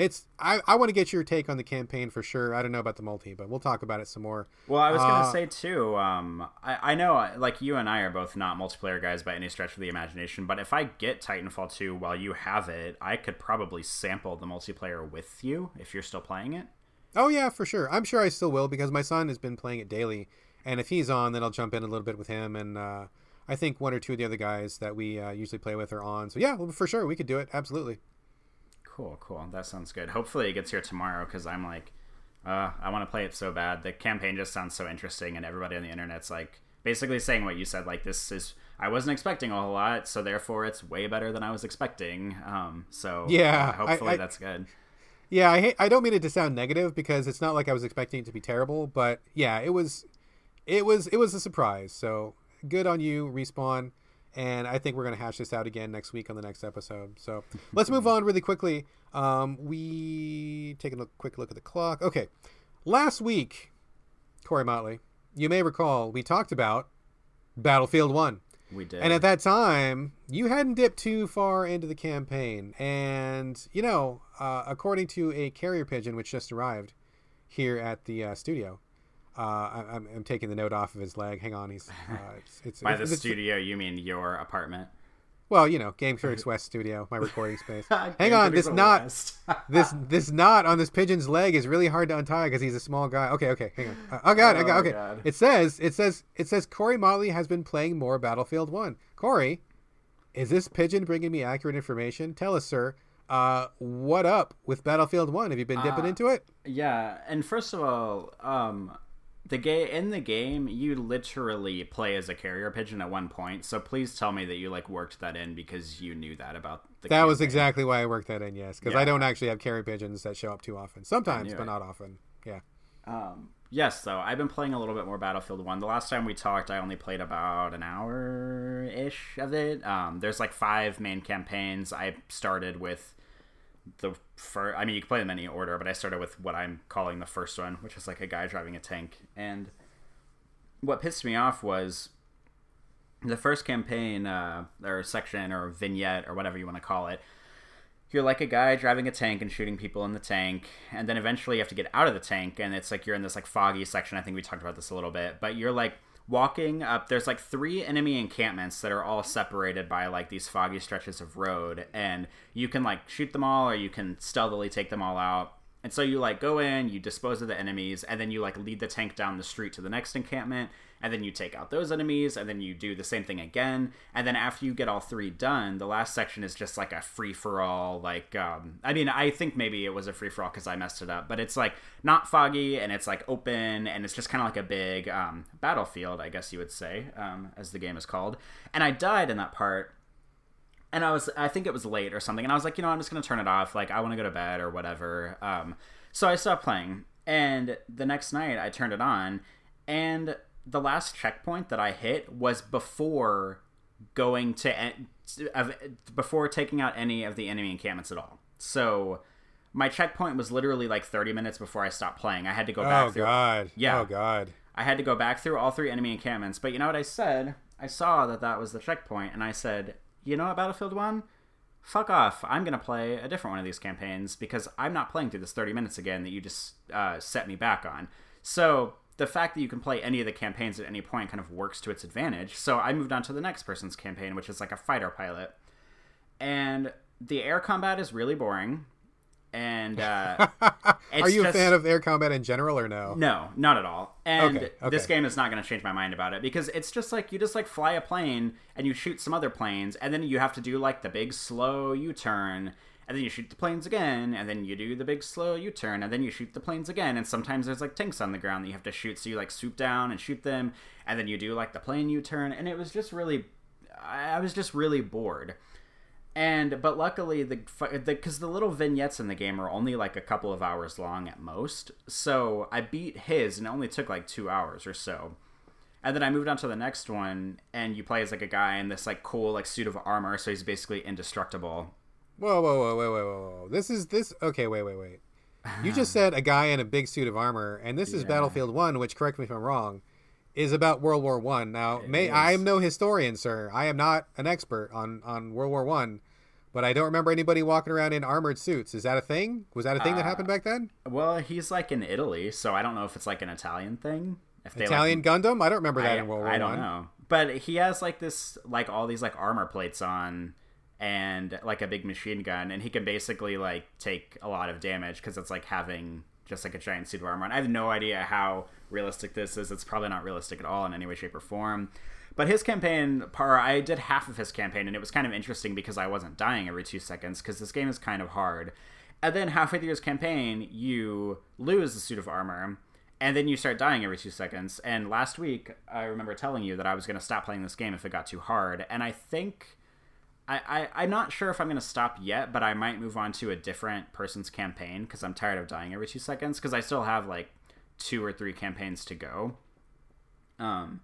It's I, I want to get your take on the campaign for sure. I don't know about the multi, but we'll talk about it some more. Well, I was gonna Uh, say too. Um, I, I know, uh, like you and I are both not multiplayer guys by any stretch of the imagination. But if I get Titanfall two while you have it, I could probably sample the multiplayer with you if you're still playing it. Oh yeah, for sure. I'm sure I still will because my son has been playing it daily, and if he's on, then I'll jump in a little bit with him. And uh, I think one or two of the other guys that we uh, usually play with are on. So yeah, well, for sure we could do it. Absolutely. Cool, cool. That sounds good. Hopefully it gets here tomorrow because I'm like, uh, I want to play it so bad. The campaign just sounds so interesting, and everybody on the internet's like basically saying what you said. Like this is, I wasn't expecting a whole lot, so therefore it's way better than I was expecting. Um, so Yeah, uh, I- hopefully I- that's good. Yeah, I hate, I don't mean it to sound negative because it's not like I was expecting it to be terrible, but yeah, it was it was it was a surprise. So good on you, respawn. And I think we're gonna hash this out again next week on the next episode. So let's move on really quickly. Um, we take a look, quick look at the clock. Okay, last week, Corey Motley, you may recall we talked about Battlefield One. We did. And at that time, you hadn't dipped too far into the campaign. And, you know, uh, according to a carrier pigeon which just arrived here at the uh, studio, uh, I, I'm, I'm taking the note off of his leg. Hang on. He's, uh, it's, it's, By the it's- studio, you mean your apartment? Well, you know, Game Critics West studio, my recording space. Hang on. This knot, this this knot on this pigeon's leg is really hard to untie because he's a small guy. Okay, okay, hang on. Uh, oh god, I got Oh, okay. God. It says it says it says Corey Motley has been playing more Battlefield One. Corey, is this pigeon bringing me accurate information? Tell us, sir. Uh, what up with Battlefield One? Have you been dipping Uh, into it? Yeah, and first of all, um, the ga- in the game, you literally play as a carrier pigeon at one point. So please tell me that you like worked that in because you knew that about the. That was exactly why I worked that in. Yes, because I don't actually have carrier pigeons that show up too often. Sometimes, but it. not often. Yeah. Um, yes, though I've been playing a little bit more Battlefield One. The last time we talked, I only played about an hour ish of it. Um, there's like five main campaigns. I started with the first. I mean, you can play them in any order, but I started with what I'm calling the first one, which is like a guy driving a tank. And what pissed me off was the first campaign uh, or section or vignette or whatever you want to call it you're like a guy driving a tank and shooting people in the tank and then eventually you have to get out of the tank and it's like you're in this like foggy section i think we talked about this a little bit but you're like walking up there's like three enemy encampments that are all separated by like these foggy stretches of road and you can like shoot them all or you can stealthily take them all out. And so you like go in you dispose of the enemies and then you like lead the tank down the street to the next encampment and then you take out those enemies and then you do the same thing again and then after you get all three done the last section is just like a free for all like um i mean i think maybe it was a free for all because i messed it up but it's like not foggy and it's like open and it's just kind of like a big um battlefield i guess you would say um as the game is called and i died in that part and I was I think it was late or something, and I was like, you know, I'm just gonna turn it off. Like I want to go to bed or whatever. Um, so I stopped playing, and the next night I turned it on, and the last checkpoint that I hit was before going to en- of- before taking out any of the enemy encampments at all. So my checkpoint was literally like 30 minutes before I stopped playing. I had to go back Oh through god. Yeah. Oh god. I had to go back through all three enemy encampments. But you know what I said? I saw that that was the checkpoint, and I said, you know what, Battlefield 1? Fuck off. I'm going to play a different one of these campaigns because I'm not playing through this 30 minutes again that you just uh, set me back on. So the fact that you can play any of the campaigns at any point kind of works to its advantage. So I moved on to the next person's campaign, which is like a fighter pilot. And the air combat is really boring. And uh, Are you a fan of air combat in general or no? no, not at all. And Okay, okay. this game is not going to change my mind about it because it's just like you just like fly a plane and you shoot some other planes and then you have to do like the big slow U-turn and then you shoot the planes again and then you do the big slow U-turn and then you shoot the planes again and sometimes there's like tanks on the ground that you have to shoot so you like swoop down and shoot them and then you do like the plane U-turn and it was just really I was just really bored and but luckily the because the, little vignettes in the game are only like a couple of hours long at most so i beat his and it only took like two hours or so And then I moved on to the next one, and you play as like a guy in this like cool like suit of armor, so he's basically indestructible. Whoa, whoa, whoa, whoa, whoa, whoa, whoa! This is this. Okay, wait, wait, wait. You just said a guy in a big suit of armor, and this is Battlefield One, which correct me if I'm wrong, is about World War One. Now, It may is. I am no historian, sir. I am not an expert on on World War One, but I don't remember anybody walking around in armored suits. Is that a thing? Was that a thing that Uh, happened back then? Well, he's like in Italy, so I don't know if it's like an Italian thing. If they like, Italian Gundam? I don't remember that I, in World War One. I don't One. know, but he has like this, like all these like armor plates on, and like a big machine gun, and he can basically like take a lot of damage because it's like having just like a giant suit of armor. I have no idea how realistic this is. It's probably not realistic at all in any way, shape, or form. But his campaign, par, I did half of his campaign, and it was kind of interesting because I wasn't dying every two seconds because this game is kind of hard. And then halfway through his campaign, you lose the suit of armor, and then you start dying every two seconds. And last week, I remember telling you that I was going to stop playing this game if it got too hard. And I think I, I I'm not sure if I'm going to stop yet, but I might move on to a different person's campaign because I'm tired of dying every two seconds. Because I still have like two or three campaigns to go. Um,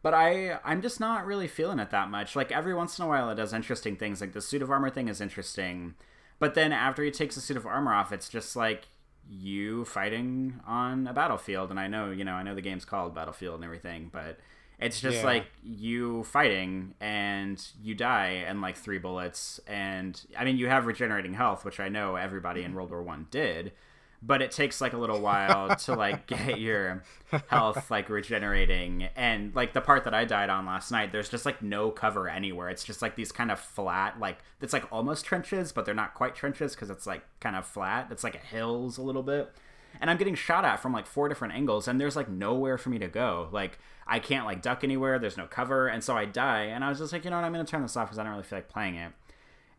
but I I'm just not really feeling it that much. Like every once in a while, it does interesting things. Like the suit of armor thing is interesting, but then after he takes the suit of armor off, it's just like you fighting on a battlefield. And I know you know I know the game's called Battlefield and everything, but it's just Yeah. like you fighting and you die and like three bullets. And I mean you have regenerating health, which I know everybody in World War One did. But it takes like a little while to like get your health like regenerating and like the part that I died on last night there's just like no cover anywhere it's just like these kind of flat like it's like almost trenches but they're not quite trenches because it's like kind of flat it's like hills a little bit and I'm getting shot at from like four different angles and there's like nowhere for me to go like I can't like duck anywhere there's no cover and so I die and I was just like you know what I'm gonna turn this off because I don't really feel like playing it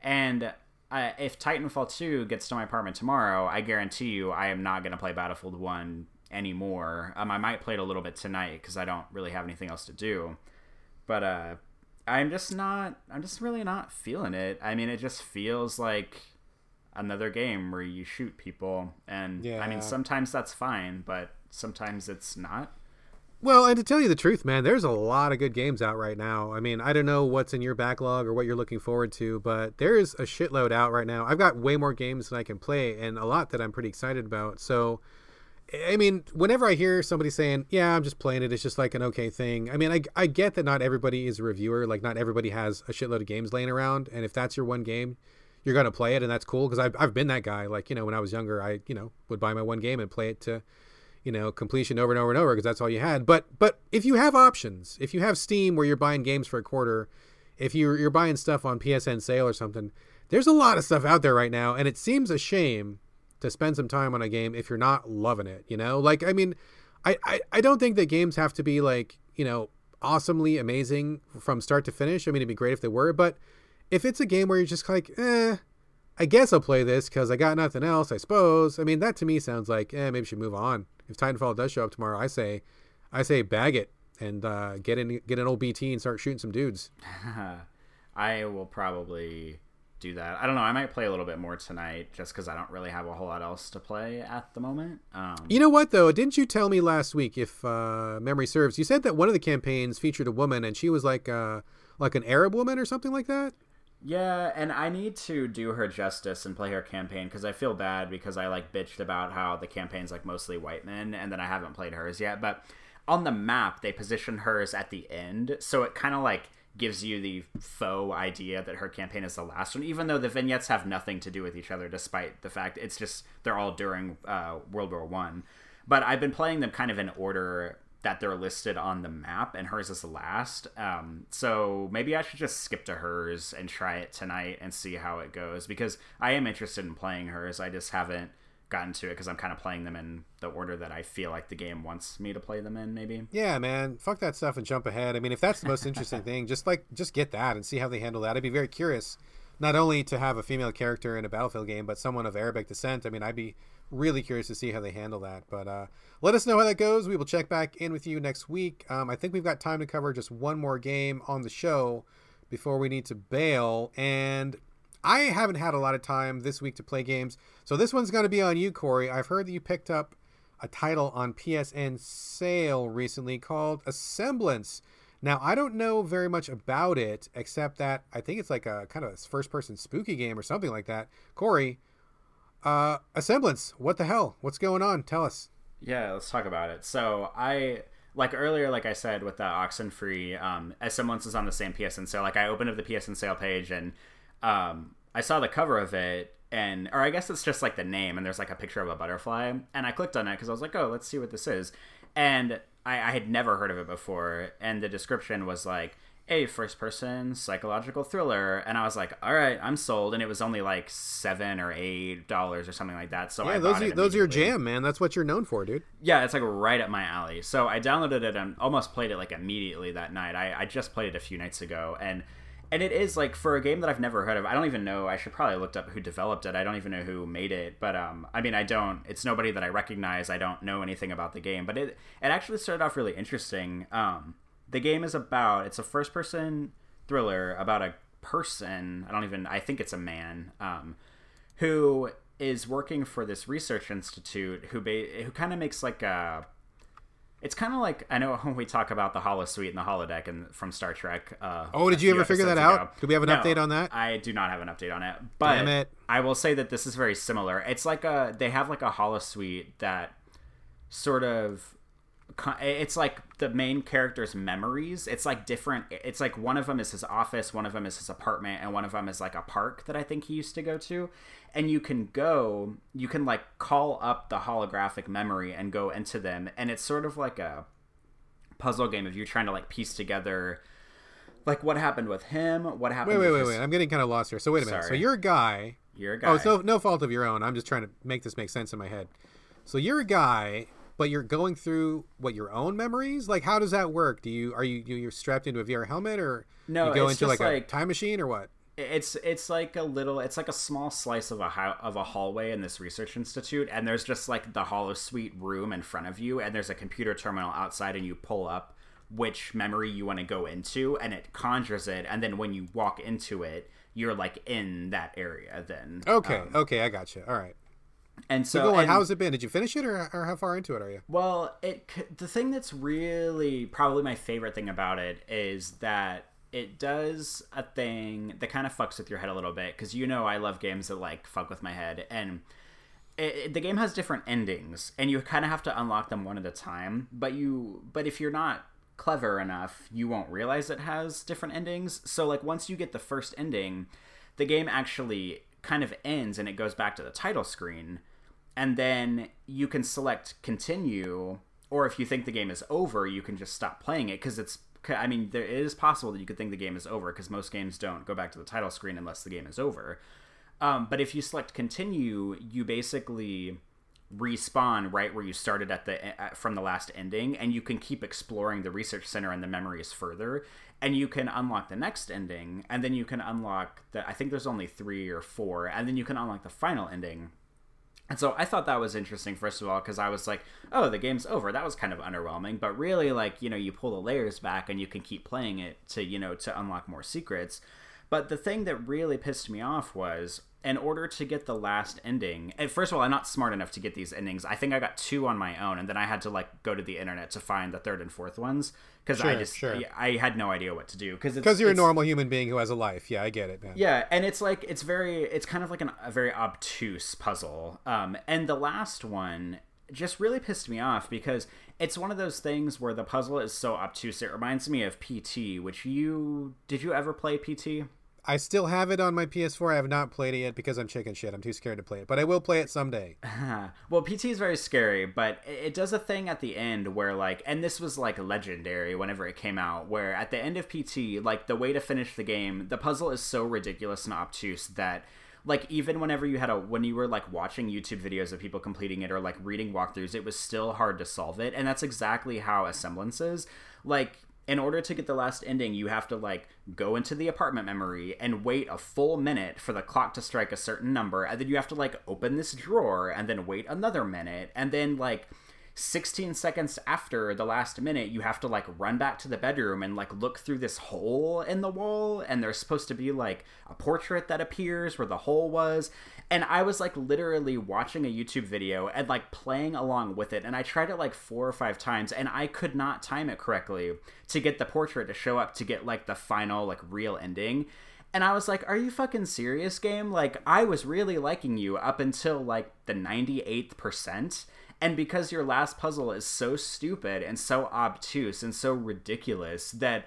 and uh, if Titanfall 2 gets to my apartment tomorrow, I guarantee you I am not going to play Battlefield 1 anymore. Um, I might play it a little bit tonight because I don't really have anything else to do. But uh, I'm just not, I'm just really not feeling it. I mean, it just feels like another game where you shoot people. And I mean, sometimes that's fine, but sometimes it's not. Well, and to tell you the truth, man, there's a lot of good games out right now. I mean, I don't know what's in your backlog or what you're looking forward to, but there is a shitload out right now. I've got way more games than I can play and a lot that I'm pretty excited about. So, I mean, whenever I hear somebody saying, "Yeah, I'm just playing it. It's just like an okay thing." I mean, I, I get that not everybody is a reviewer. Like, not everybody has a shitload of games laying around, and if that's your one game, you're gonna play it, and that's cool. Because I've I've been that guy. Like, you know, when I was younger, I you know would buy my one game and play it to you know completion over and over and over because that's all you had but but if you have options if you have steam where you're buying games for a quarter if you're, you're buying stuff on psn sale or something there's a lot of stuff out there right now and it seems a shame to spend some time on a game if you're not loving it you know like i mean i i, I don't think that games have to be like you know awesomely amazing from start to finish i mean it'd be great if they were but if it's a game where you're just like eh I guess I'll play this because I got nothing else, I suppose. I mean, that to me sounds like, eh, maybe we should move on. If Titanfall does show up tomorrow, I say, I say bag it and uh, get in, get an old BT and start shooting some dudes. I will probably do that. I don't know. I might play a little bit more tonight just because I don't really have a whole lot else to play at the moment. Um, You know what though? Didn't you tell me last week, if uh, memory serves, you said that one of the campaigns featured a woman and she was like, uh, like an Arab woman or something like that? Yeah, and I need to do her justice and play her campaign because I feel bad because I like bitched about how the campaign's like mostly white men and then I haven't played hers yet. But on the map, they position hers at the end, so it kind of like gives you the faux idea that her campaign is the last one, even though the vignettes have nothing to do with each other, despite the fact it's just they're all during uh, World War One. But I've been playing them kind of in order that they're listed on the map, and hers is last. Um, so maybe I should just skip to hers and try it tonight and see how it goes because I am interested in playing hers. I just haven't gotten to it because I'm kind of playing them in the order that I feel like the game wants me to play them in. Maybe. Yeah, man. Fuck that stuff and jump ahead. I mean, if that's the most interesting thing, just like just get that and see how they handle that. I'd be very curious, not only to have a female character in a Battlefield game, but someone of Arabic descent. I mean, I'd be really curious to see how they handle that. But uh, let us know how that goes. We will check back in with you next week. Um, I think we've got time to cover just one more game on the show before we need to bail. And I haven't had a lot of time this week to play games, so this one's going to be on you, Corey. I've heard that you picked up a title on PSN sale recently called Asemblance. Now, I don't know very much about it except that I think it's like a kind of first person spooky game or something like that. Corey, uh, Asemblance, what the hell? What's going on? Tell us. Yeah, let's talk about it. So, I like earlier, like I said, with the Oxenfree, um, Asemblance is on the same PSN sale. Like I opened up the PSN sale page and um, I saw the cover of it, and or I guess it's just like the name, and there's like a picture of a butterfly, and I clicked on it because I was like, oh, let's see what this is, and I, I had never heard of it before, and the description was like a first person psychological thriller and i was like all right i'm sold and it was only like seven or eight dollars or something like that so yeah, I those are, those are your jam man that's what you're known for dude yeah it's like right up my alley so i downloaded it and almost played it like immediately that night i, I just played it a few nights ago and and it is like for a game that I've never heard of. I don't even know. I should probably looked up who developed it. I don't even know who made it. But um, I mean, I don't. It's nobody that I recognize. I don't know anything about the game. But it it actually started off really interesting. Um, the game is about. It's a first person thriller about a person. I don't even. I think it's a man. Um, who is working for this research institute who ba- who kind of makes like a it's kind of like I know when we talk about the holosuite and the holodeck and from Star Trek. Uh, oh, did you ever figure that ago. out? Do we have an no, update on that? I do not have an update on it, but I will say that this is very similar. It's like a they have like a holosuite that sort of it's like the main character's memories. It's like different. It's like one of them is his office, one of them is his apartment, and one of them is like a park that I think he used to go to. And you can go, you can like call up the holographic memory and go into them, and it's sort of like a puzzle game of you're trying to like piece together like what happened with him, what happened. Wait, wait, wait, his... wait! I'm getting kind of lost here. So wait a minute. Sorry. Oh, so you're a guy. You're a guy. Oh, it's no no fault of your own. I'm just trying to make this make sense in my head. So you're a guy but you're going through what your own memories? Like how does that work? Do you are you you're strapped into a vr helmet or no you go into like, like, a time machine or what? it's it's like a little it's like a small slice of a of a hallway in this research institute and there's just like the holosuite room in front of you and there's a computer terminal outside and you pull up which memory you want to go into and it conjures it and then when you walk into it you're like in that area then. Okay um, okay i got you all right and so, so go on. And, how's it been? Did you finish it, or, or how far into it are you? Well, it the thing that's really probably my favorite thing about it is that it does a thing that kind of fucks with your head a little bit because you know I love games that like fuck with my head and. It, it, the game has different endings, and you kind of have to unlock them one at a time. But you, but if you're not clever enough, you won't realize it has different endings. So, like once you get the first ending, the game actually kind of ends and it goes back to the title screen and then you can select continue or if you think the game is over you can just stop playing it because it's i mean it is possible that you could think the game is over because most games don't go back to the title screen unless the game is over. Um, but if you select continue you basically respawn right where you started at the at, from the last ending and you can keep exploring the research center and the memories further and you can unlock the next ending and then you can unlock the i think there's only three or four and then you can unlock the final ending and so i thought that was interesting first of all because i was like oh the game's over. That was kind of underwhelming. But really like you know you pull the layers back and you can keep playing it to you know to unlock more secrets. But the thing that really pissed me off was in order to get the last ending and first of all i'm not smart enough to get these endings. I think i got two on my own and then i had to like go to the internet to find the third and fourth ones because sure, i just sure. i had no idea what to do because because you're a normal human being who has a life. Yeah i get it man. Yeah and it's like it's very it's kind of like an, a very obtuse puzzle. Um and the last one just really pissed me off because it's one of those things where the puzzle is so obtuse it reminds me of pt which you did you ever play pt I still have it on my PS4. I have not played it yet because I'm chicken shit. I'm too scared to play it, but I will play it someday. well, PT is very scary, but it does a thing at the end where like, and this was like legendary whenever it came out, where at the end of PT, like the way to finish the game, the puzzle is so ridiculous and obtuse that like even whenever you had a when you were like watching youtube videos of people completing it or like reading walkthroughs it was still hard to solve it and that's exactly how Asemblance is like in order to get the last ending, you have to like go into the apartment memory and wait a full minute for the clock to strike a certain number, and then you have to like open this drawer and then wait another minute, and then like 16 seconds after the last minute, you have to like run back to the bedroom and like look through this hole in the wall. And there's supposed to be like a portrait that appears where the hole was. And I was like literally watching a YouTube video and like playing along with it. And I tried it like four or five times and I could not time it correctly to get the portrait to show up to get like the final like real ending. And I was like, are you fucking serious, game? Like, I was really liking you up until like the 98th percent and because your last puzzle is so stupid and so obtuse and so ridiculous that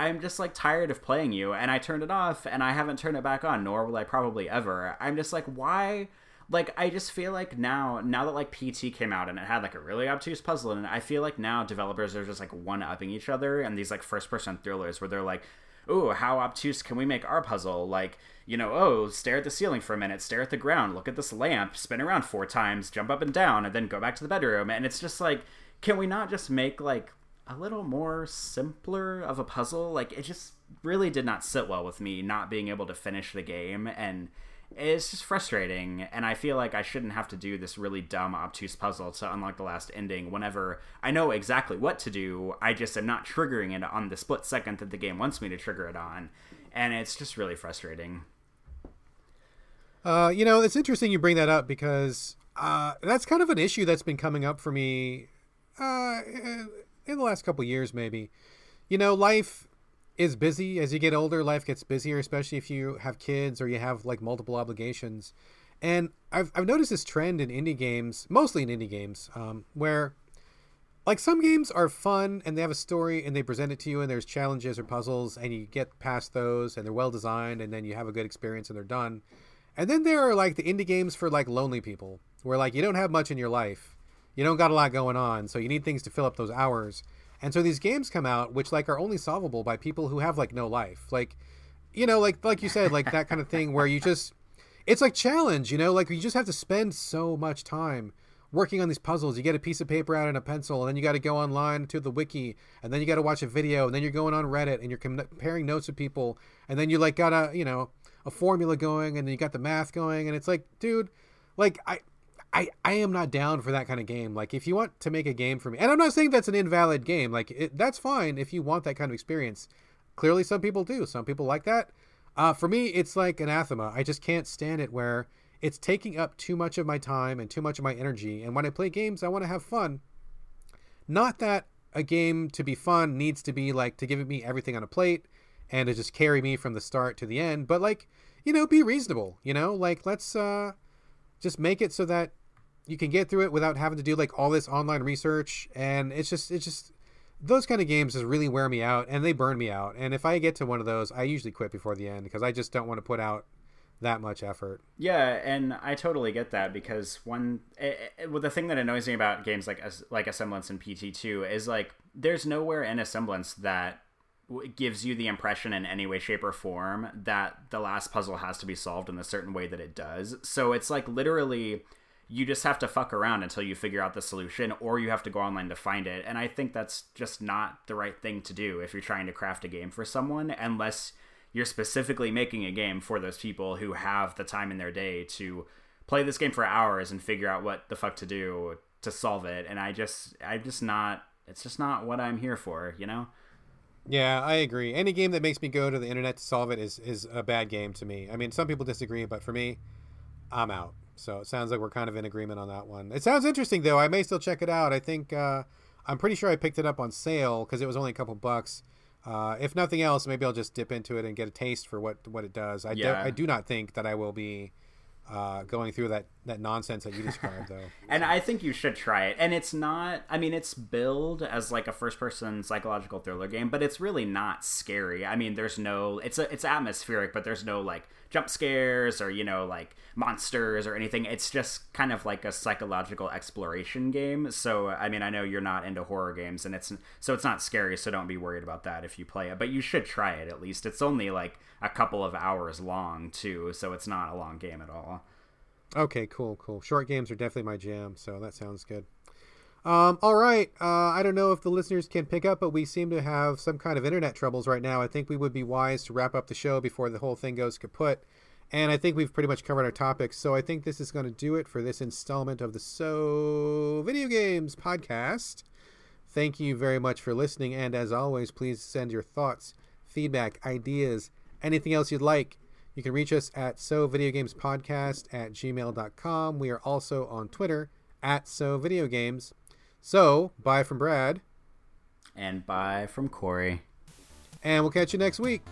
I'm just like tired of playing you and I turned it off and I haven't turned it back on, nor will I probably ever. I'm just like, why? Like, I just feel like now, now that like PT came out and it had like a really obtuse puzzle and I feel like now developers are just like one upping each other and these like first person thrillers where they're like, ooh, how obtuse can we make our puzzle? Like, you know, oh, stare at the ceiling for a minute, stare at the ground, look at this lamp, spin around four times, jump up and down, and then go back to the bedroom. And it's just like, can we not just make like a little more simpler of a puzzle? Like, it just really did not sit well with me not being able to finish the game. And it's just frustrating and i feel like i shouldn't have to do this really dumb obtuse puzzle to unlock the last ending whenever i know exactly what to do i just am not triggering it on the split second that the game wants me to trigger it on and it's just really frustrating uh, you know it's interesting you bring that up because uh, that's kind of an issue that's been coming up for me uh, in the last couple years maybe. You know life is busy. As you get older life gets busier especially if you have kids or you have like multiple obligations. And i've, I've noticed this trend in indie games mostly in indie games um, where like some games are fun and they have a story and they present it to you and there's challenges or puzzles and you get past those and they're well designed and then you have a good experience and they're done. And then there are like the indie games for like lonely people where like you don't have much in your life you don't got a lot going on so you need things to fill up those hours and so these games come out which like are only solvable by people who have like no life. Like you know, like like you said, like that kind of thing where you just it's like challenge, you know, like you just have to spend so much time working on these puzzles. You get a piece of paper out and a pencil, and then you got to go online to the wiki, and then you got to watch a video, and then you're going on Reddit and you're comparing notes with people, and then you like got a you know a formula going, and then you got the math going, and it's like, dude, like I I, I am not down for that kind of game. Like, if you want to make a game for me, and I'm not saying that's an invalid game, like, it, that's fine if you want that kind of experience. Clearly, some people do. Some people like that. Uh, for me, it's like anathema. I just can't stand it where it's taking up too much of my time and too much of my energy. And when I play games, I want to have fun. Not that a game to be fun needs to be like to give me everything on a plate and to just carry me from the start to the end, but like, you know, be reasonable, you know? Like, let's, uh, just make it so that you can get through it without having to do like all this online research and it's just it's just those kind of games just really wear me out and they burn me out and if i get to one of those i usually quit before the end because i just don't want to put out that much effort. Yeah and i totally get that because one it, it, well, the thing that annoys me about games like like Asemblance and pt2 is like there's nowhere in Asemblance that gives you the impression in any way shape or form that the last puzzle has to be solved in a certain way that it does. So it's like literally you just have to fuck around until you figure out the solution or you have to go online to find it and i think that's just not the right thing to do if you're trying to craft a game for someone unless you're specifically making a game for those people who have the time in their day to play this game for hours and figure out what the fuck to do to solve it and i just i'm just not it's just not what i'm here for you know yeah, I agree. Any game that makes me go to the internet to solve it is is a bad game to me. I mean, some people disagree, but for me, I'm out. So it sounds like we're kind of in agreement on that one. It sounds interesting though. I may still check it out. I think uh, I'm pretty sure I picked it up on sale because it was only a couple bucks. Uh, if nothing else, maybe I'll just dip into it and get a taste for what what it does. I, yeah. do, I do not think that I will be uh, going through that that nonsense that you described though. and I think you should try it. And it's not. I mean, it's billed as like a first person psychological thriller game, but it's really not scary. I mean, there's no. It's a it's atmospheric, but there's no like jump scares or you know like monsters or anything. It's just kind of like a psychological exploration game. So i mean i know you're not into horror games and it's so it's not scary so don't be worried about that if you play it but you should try it at least. It's only like a couple of hours long too so it's not a long game at all. Okay cool cool. Short games are definitely my jam so that sounds good um, all right. Uh, I don't know if the listeners can pick up, but we seem to have some kind of internet troubles right now. I think we would be wise to wrap up the show before the whole thing goes kaput. And I think we've pretty much covered our topics. So I think this is going to do it for this installment of the So Video Games podcast. Thank you very much for listening. And as always, please send your thoughts, feedback, ideas, anything else you'd like. You can reach us at So Video Games Podcast at gmail.com. We are also on Twitter at So Video Games. So, bye from Brad. And bye from Corey. And we'll catch you next week.